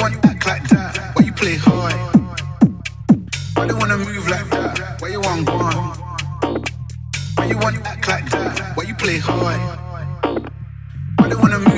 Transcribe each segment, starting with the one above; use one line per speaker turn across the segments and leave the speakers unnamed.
everyone act like that? Why you play hard? Why you wanna move like that? Why you want gone? Why you wanna act like that? Why you play hard? Why you wanna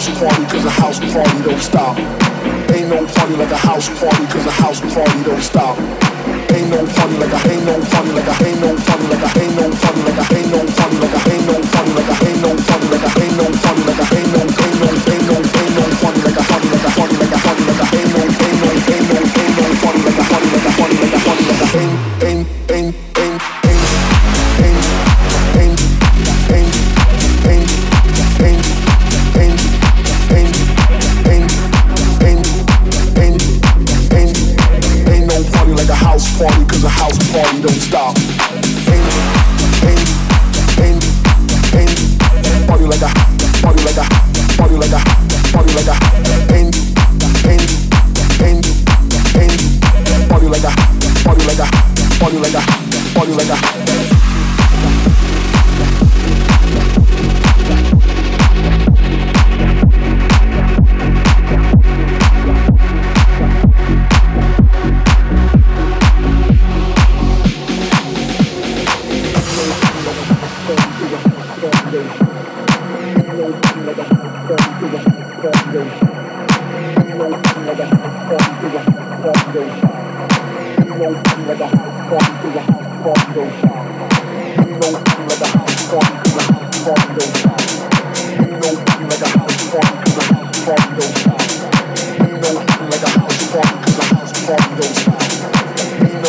house party
cause a house party don't stop. Ain't no party like a house party cause a house party don't stop. Ain't no party like a ain't no party like a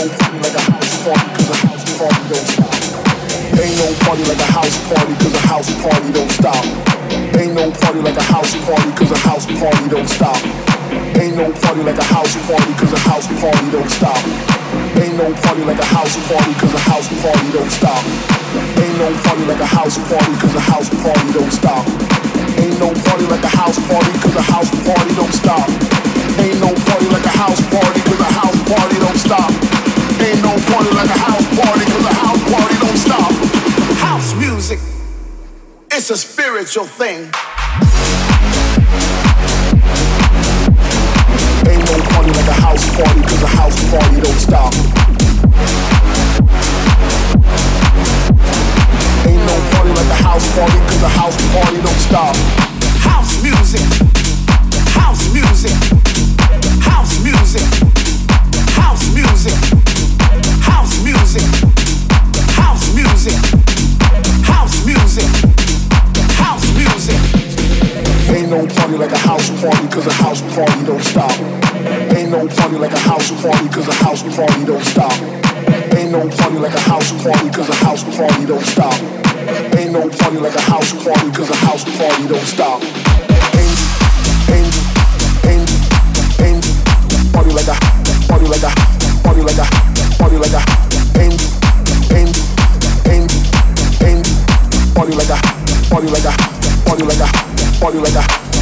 spiritual thing. Ain't no party like a house party, cause a house party don't stop. Ain't no party like a house party, cause a house party don't stop. Ain't no party like a house music, house music, house music, house music, house music, house music, house music music. Ain't no party like a house party, cause a house party don't stop. Ain't no party like a house party, cause a house party don't stop. Ain't no party like a house party, cause a house party don't stop ain't no party like a house house party don't stop. House music, it's a spiritual thing. Ain't no party like a house house party don't stop. Ain't no party like a house house party don't stop. House music, house music, house music, house music like a, house music. House music. Ain't no party cause a house party don't stop. Ain't no party like a, house party cause a house party don't stop. Ain't no party like a house crawley cause a house crawley don't stop. Ain't no party like a house crawley cause a house party don't stop. A party like a party like a party like a, party like a, party like a party like a, party like a.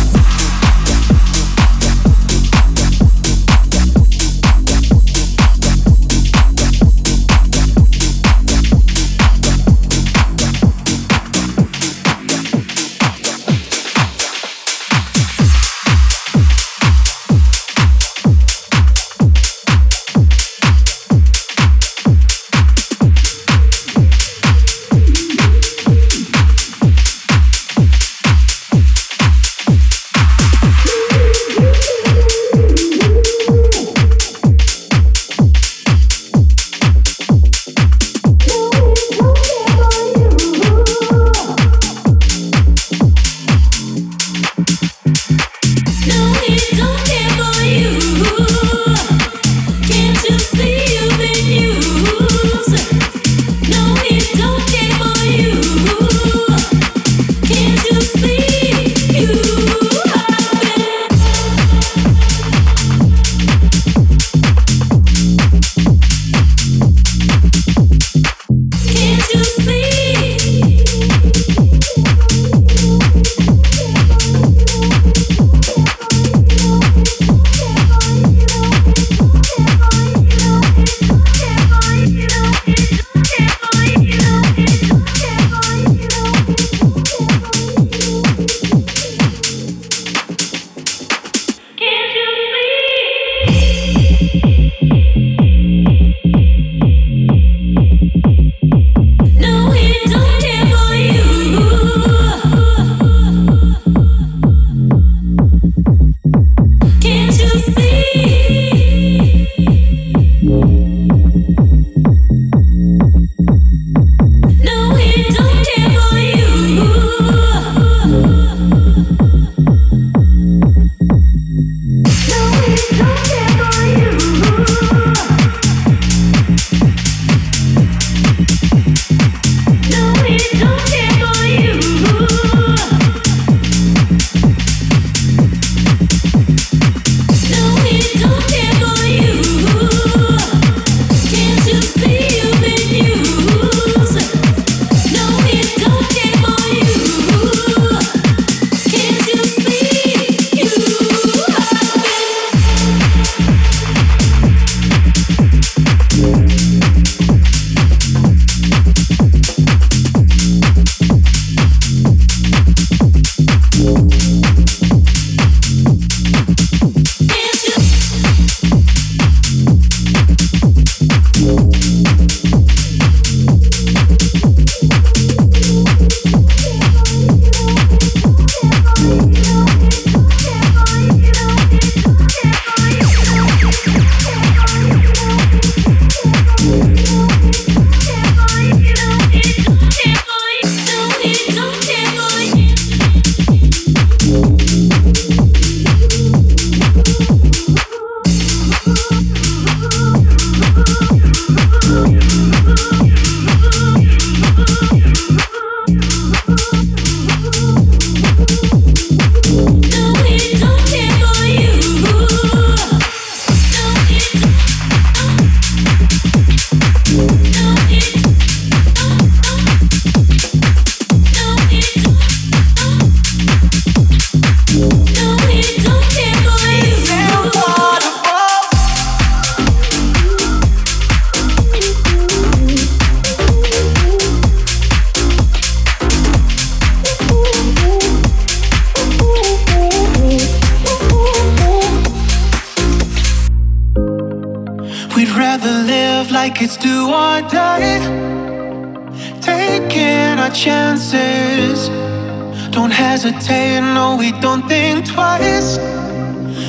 no, we don't think twice.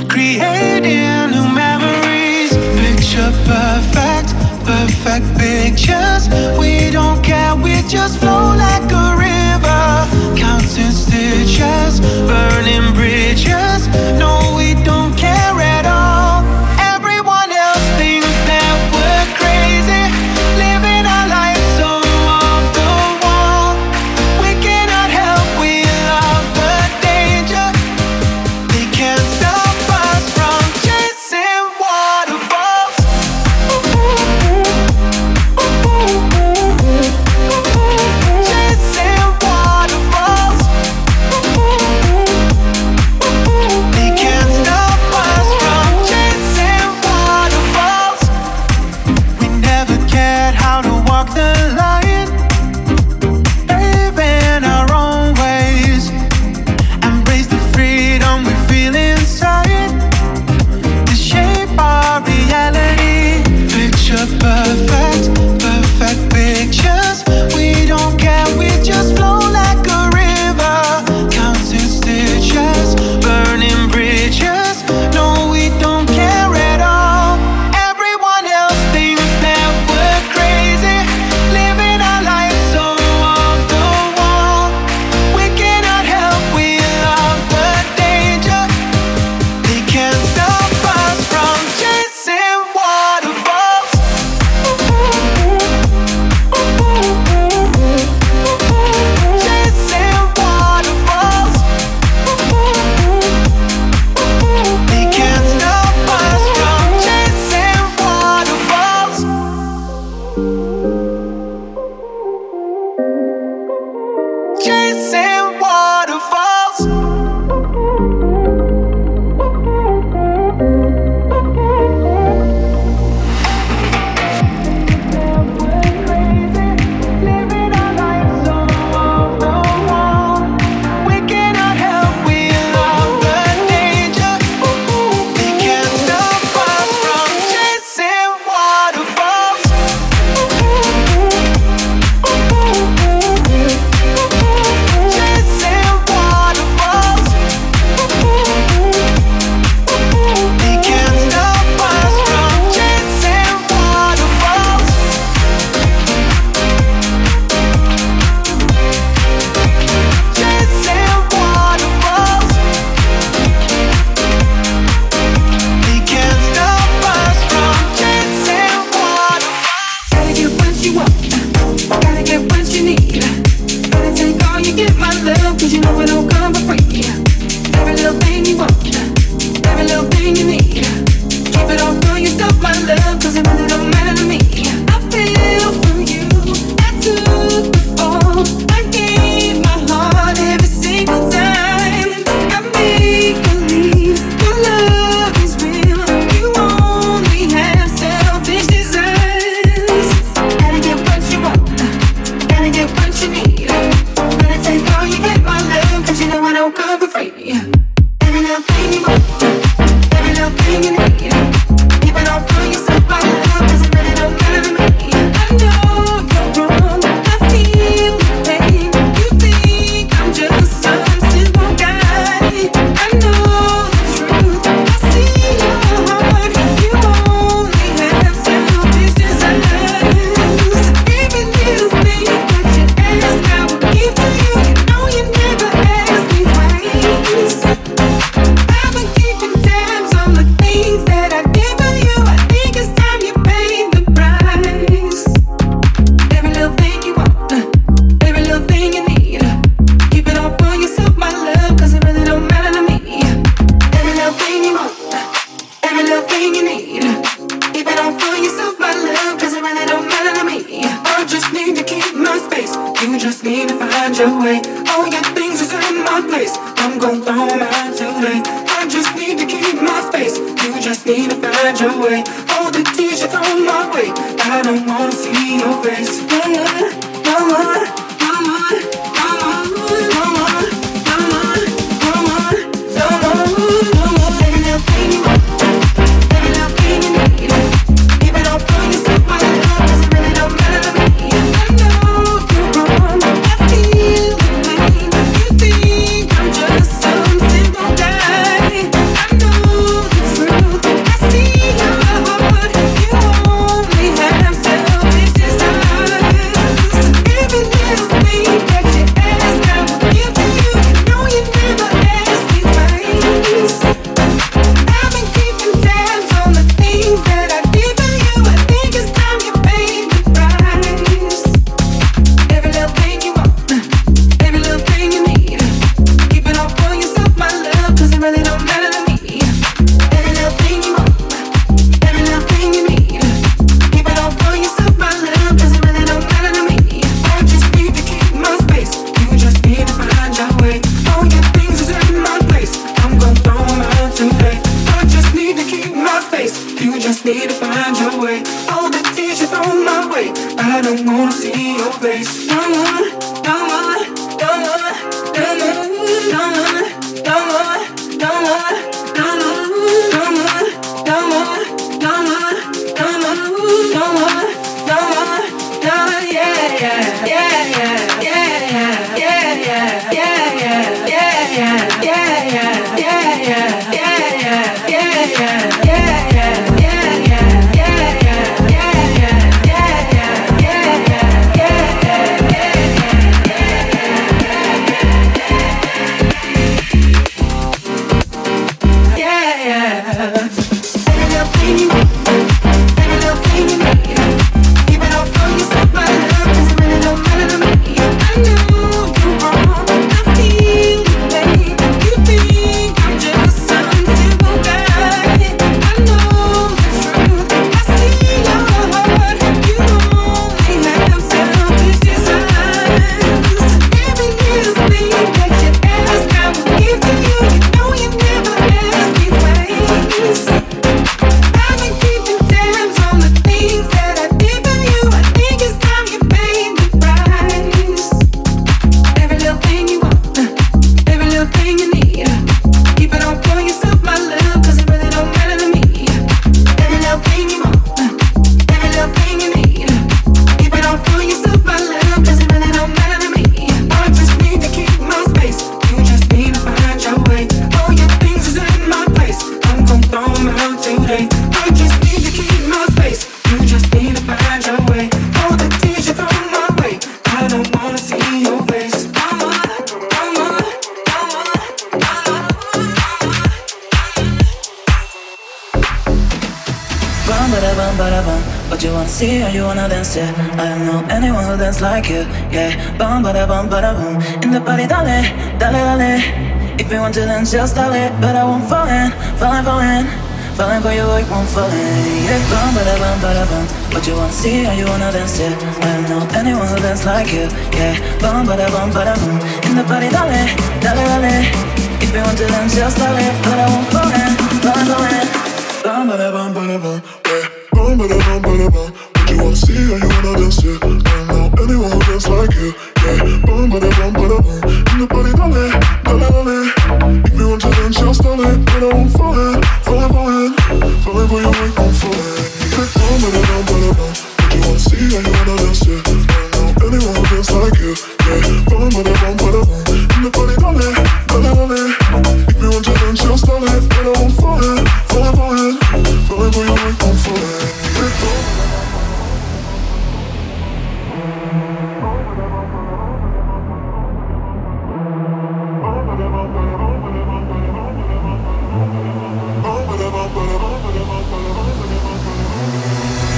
Creating new memories, picture perfect, perfect pictures. We don't care, we just flow like a river, counting stitches, burning bridges. No. chasing.
I don't
fall in, falling, falling. Falling for you, I bum, ba da bum, ba da bum. What you wanna see, how you wanna dance it? I don't know anyone who dance like you. Yeah, bum, ba da bum, ba da bum. In the party, dale, dale, dale. If you want to dance, just lit, but I won't fall in, falling, falling. Bum, ba da bum, ba da bum. Yeah, bum, ba da bum, ba da bum. What you wanna see, how you wanna dance it? I don't know anyone who dance like you. Yeah, bum, ba da bum, ba da bum. In the party, dale, dale, dale. If you want to dance, just it But I won't fall in, fall in, fall in In for your weight, won't fall in Click on, but I don't, but I don't What you wanna see and you wanna dance it I know anyone who dance like you Yeah, fall in, but I don't, but In the party, dale, dale, dale If you want to dance, just it But I won't fall in, fall in, fall in Fall in for your weight, won't fall in Click on What you wanna see or you wanna dance it? I know anyone who dance like you. Yeah, bum bada bum bada boom. In the party, dale, dale, dale. You want to dance, just dale. But I won't fall in, falling for you, I won't fall in, fall in.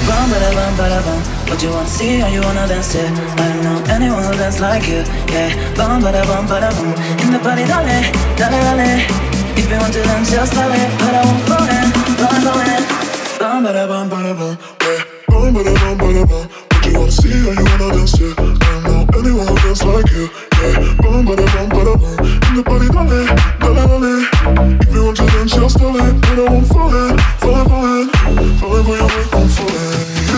Bum bada bum bada bum. Yeah, bum bada bum bada bum. What you wanna see or you wanna dance it? I don't know anyone who dance like you. Yeah, bum bada bum bada boom. In the party, dale, dale, dale. If you want to dance, just dale. But I won't fall in, fall in, fall in. Fall in for your weight, won't. Yeah, bum bada bum bada you wanna see and you wanna dance it. I don't know anyone who dance like you. Yeah, boom, bada, boom, bada, boom. In the party, dale, dale, dale. If you want to dance, just dale. But I won't fall in, fall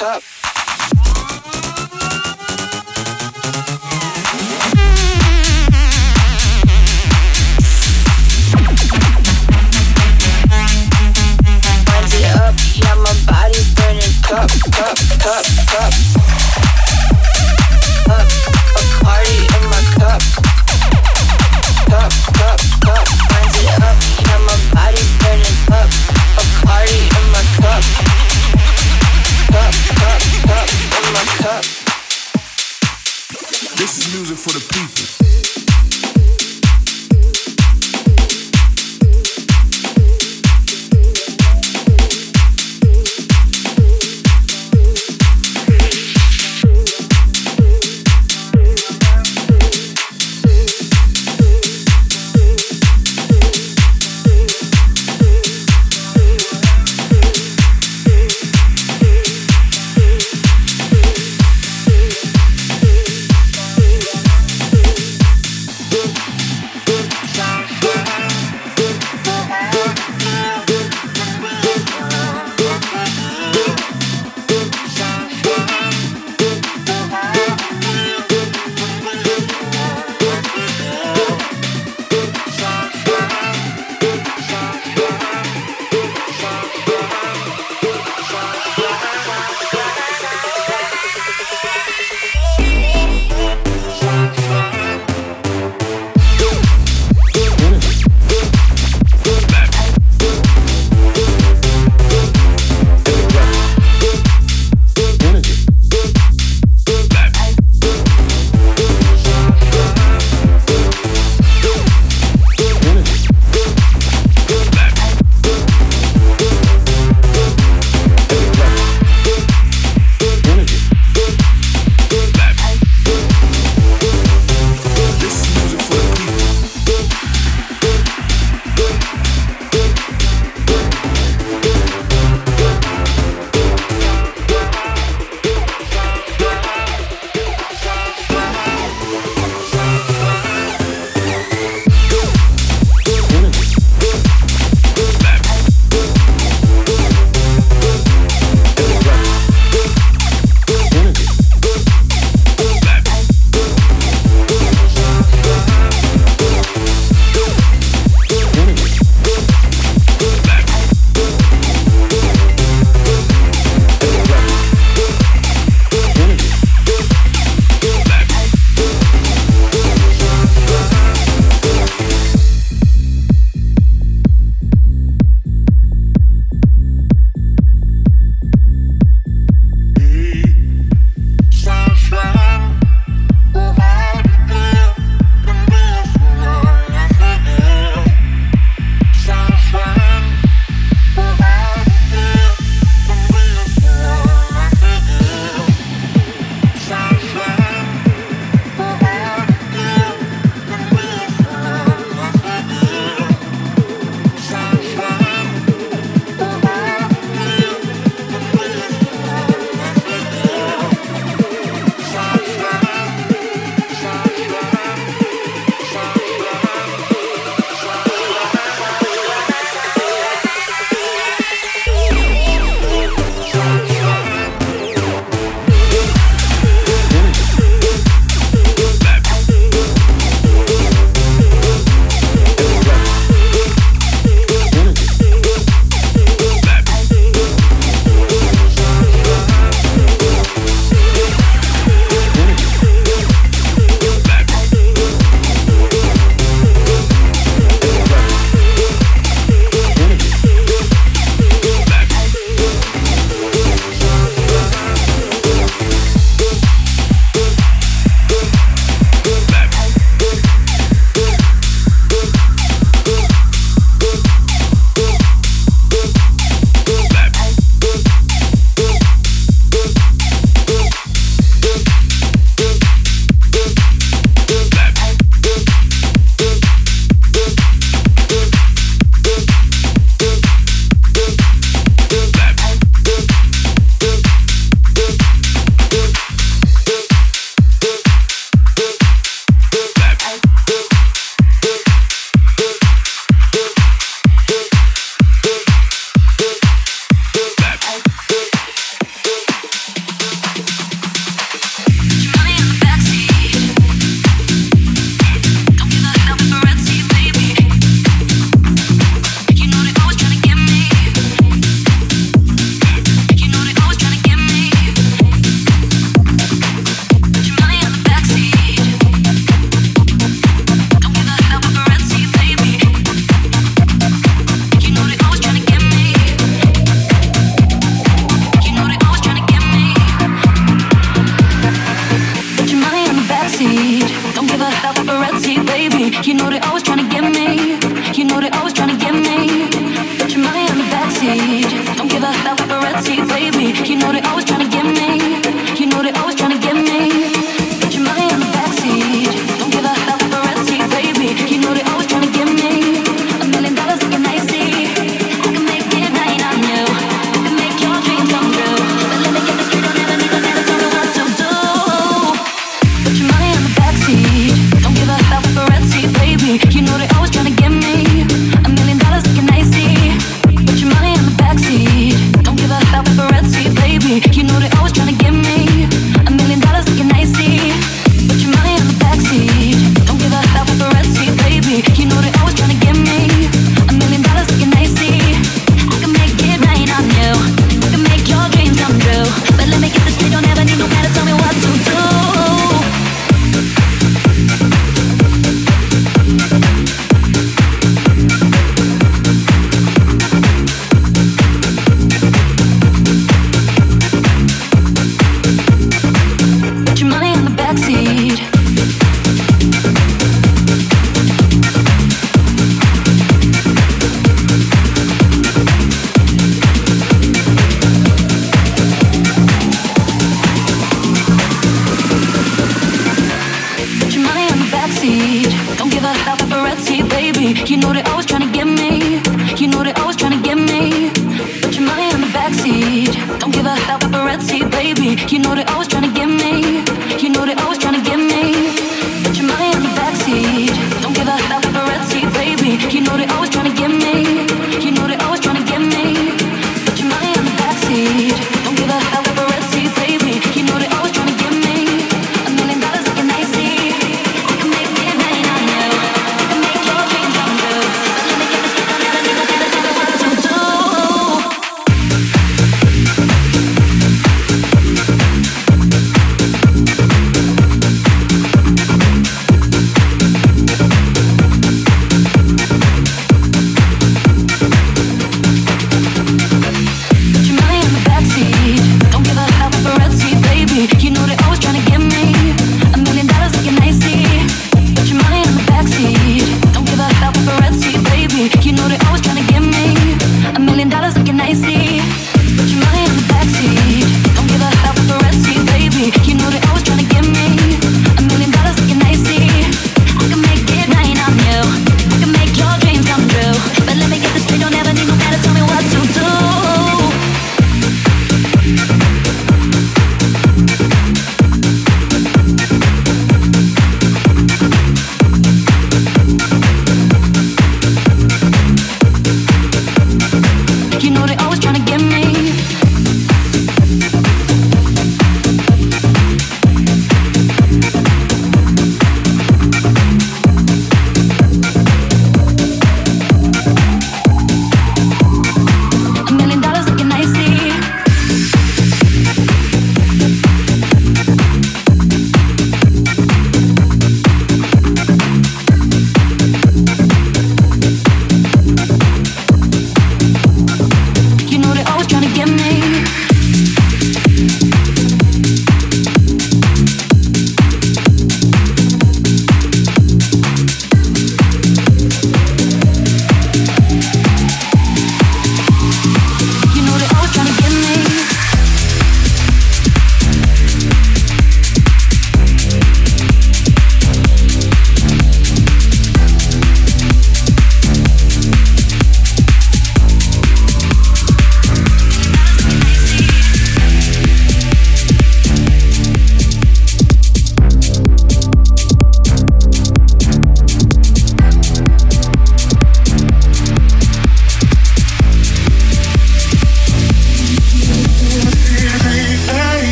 cup. Wind it up, yeah, my body's burning. Cup, cup, cup, cup. This is music for the people.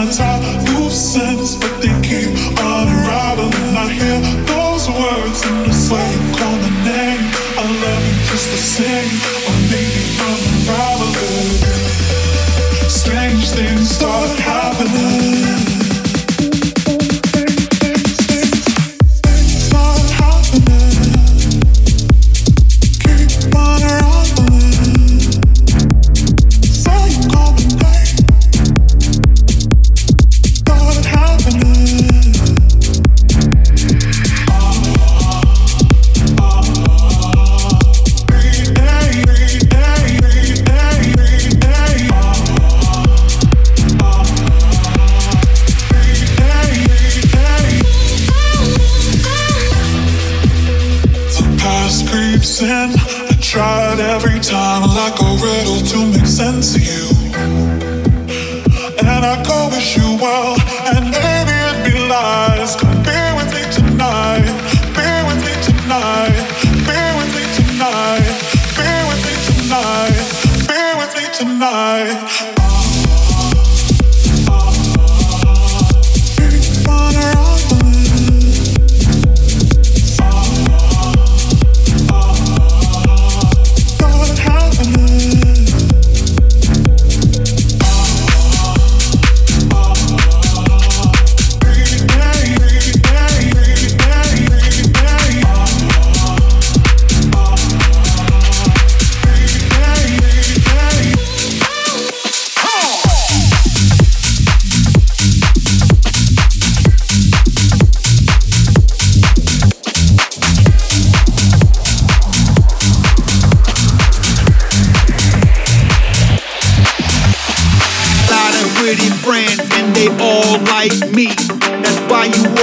I try loose sense, but
they keep unraveling. I hear those
words in the same call my name. I love you
just the same, or maybe unraveling. Strange things start happening.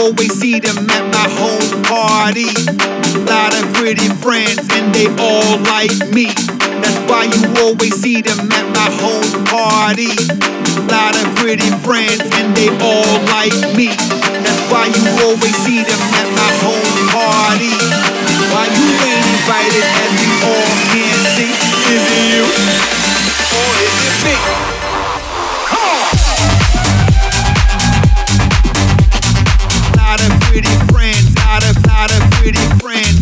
always see them at my home party. Lot of pretty friends, and they all like me. That's why you always see them at my home party. Lot of pretty friends, and they all like me. That's why you always see them at my home party. Why you ain't
invited as we all can see? Is it you or is it me? pretty friends, not a, not a pretty friend.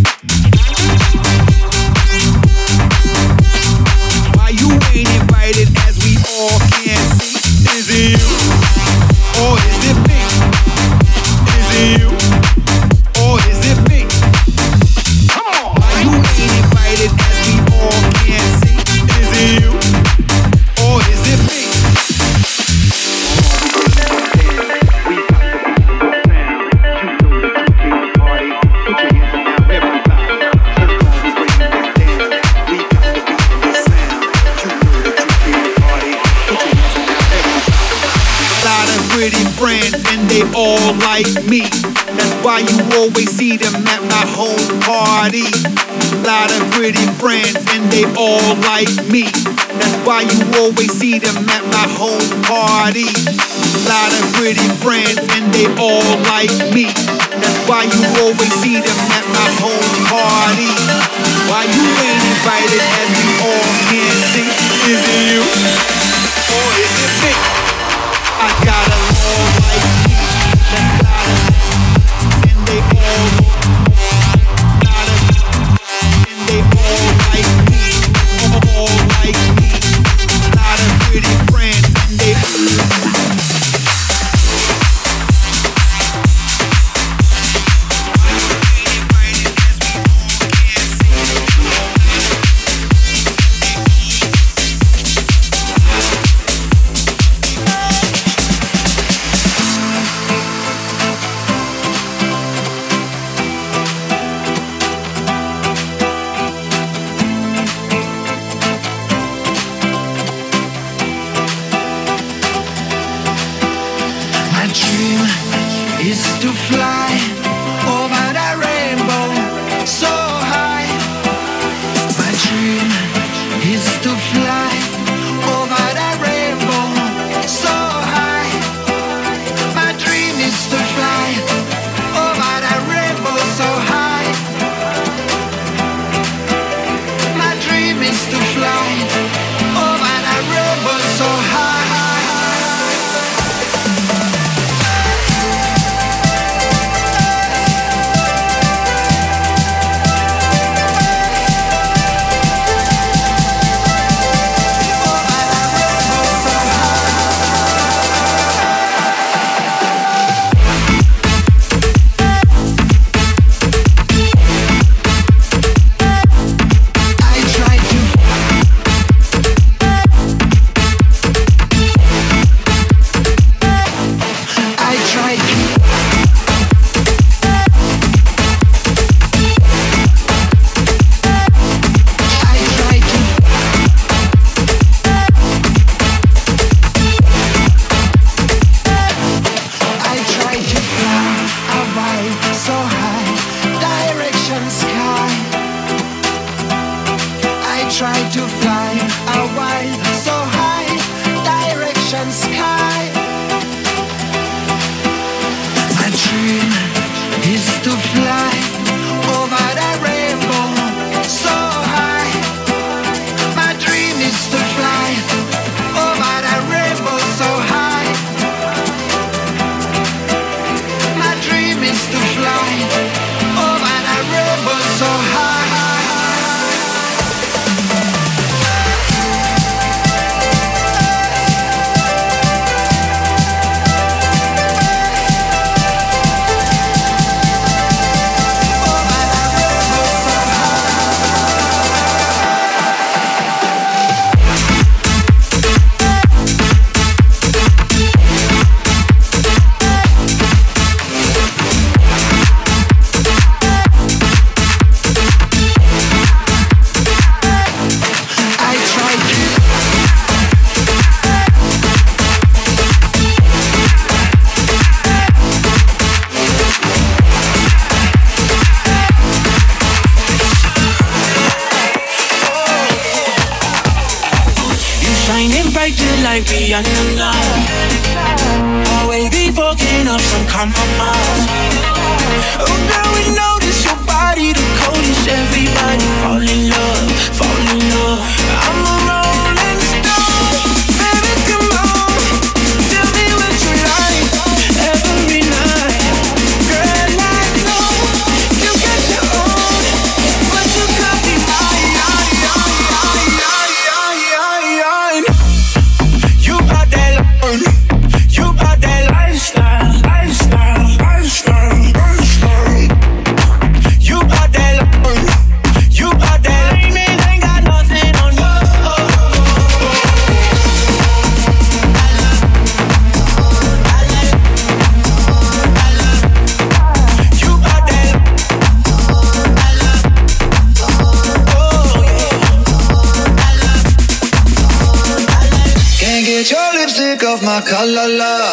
like me. That's why you always see them at my home party. Lot of pretty friends and they all like me. That's why you always see them at my home party. Lot of pretty friends and they all like
me. That's why you always see them at my home party. Why you
ain't invited as we all can see? Is it you or is it me? Lipstick off my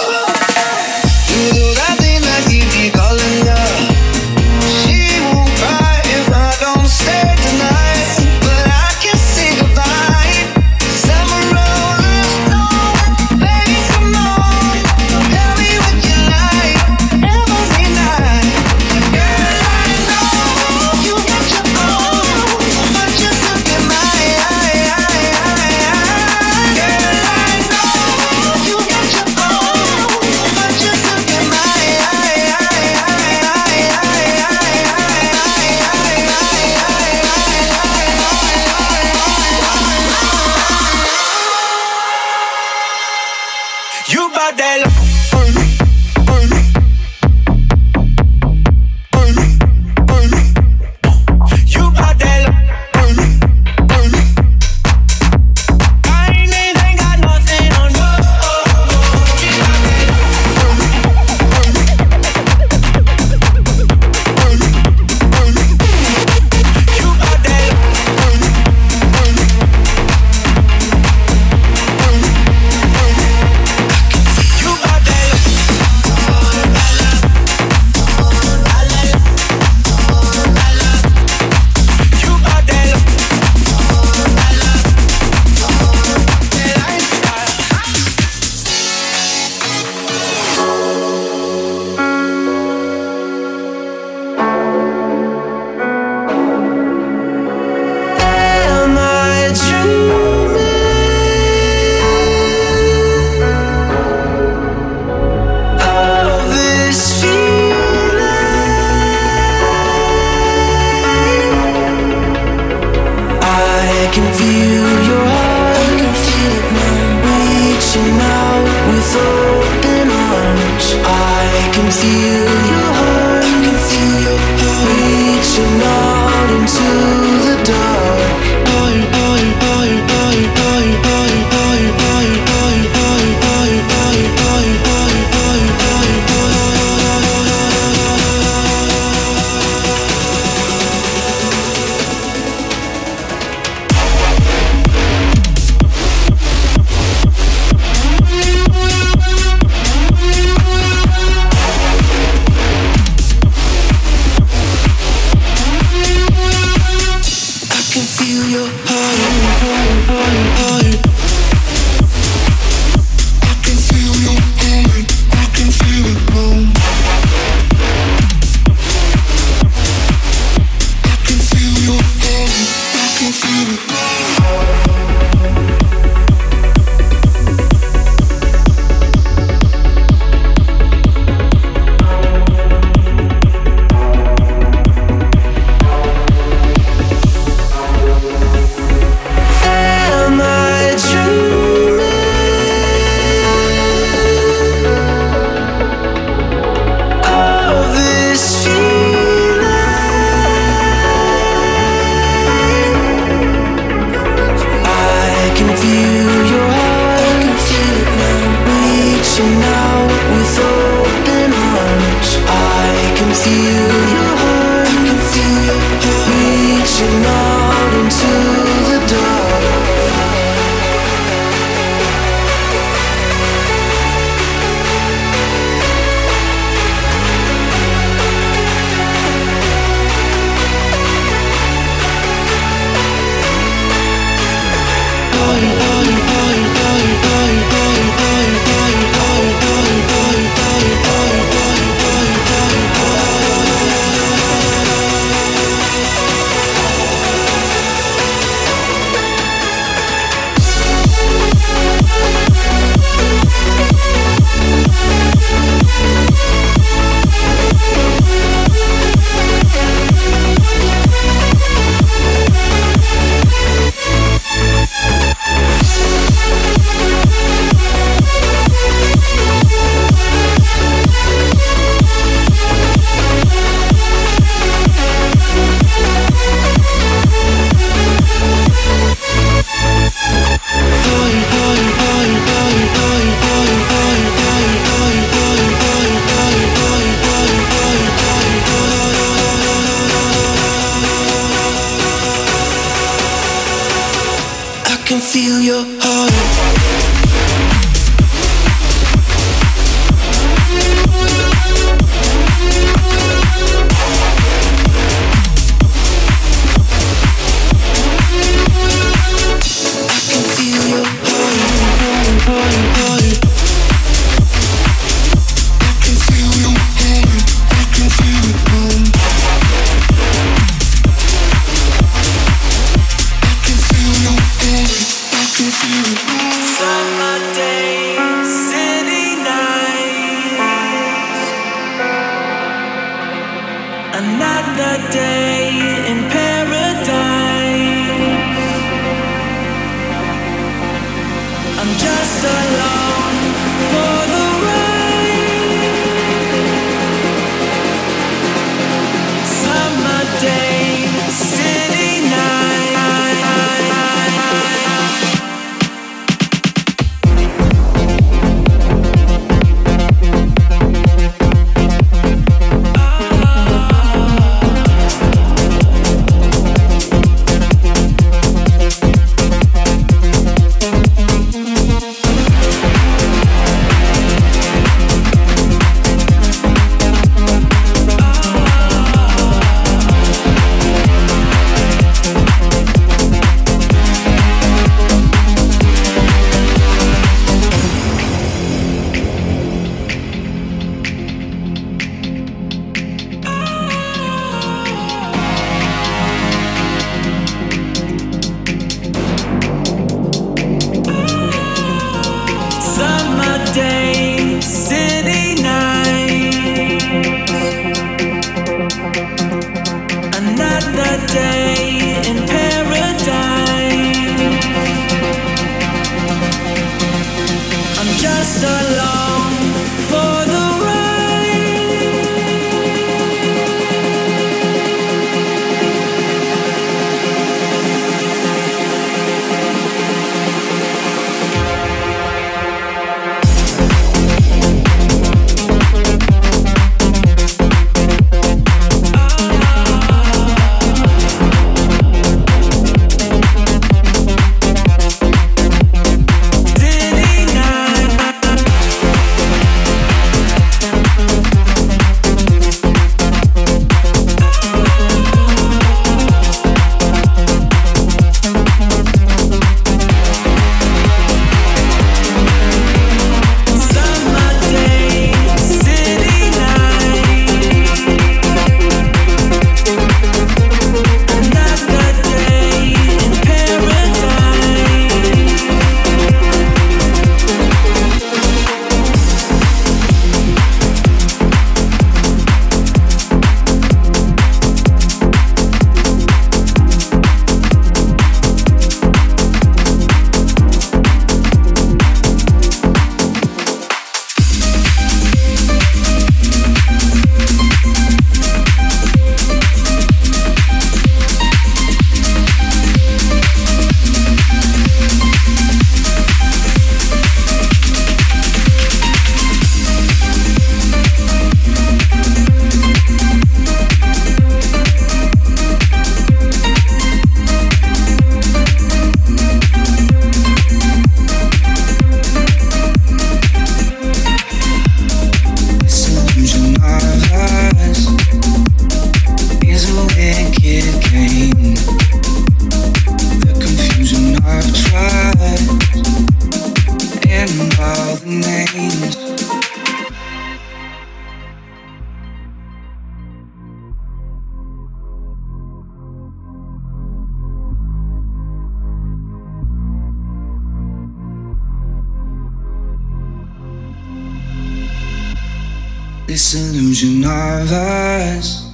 This illusion of us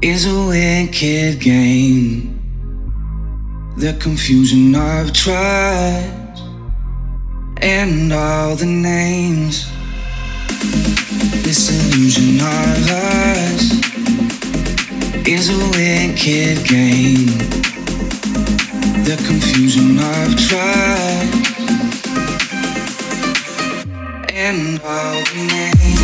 is a wicked game. The confusion of trust and all the names. This illusion of us is a wicked game. The confusion of trust and all the names.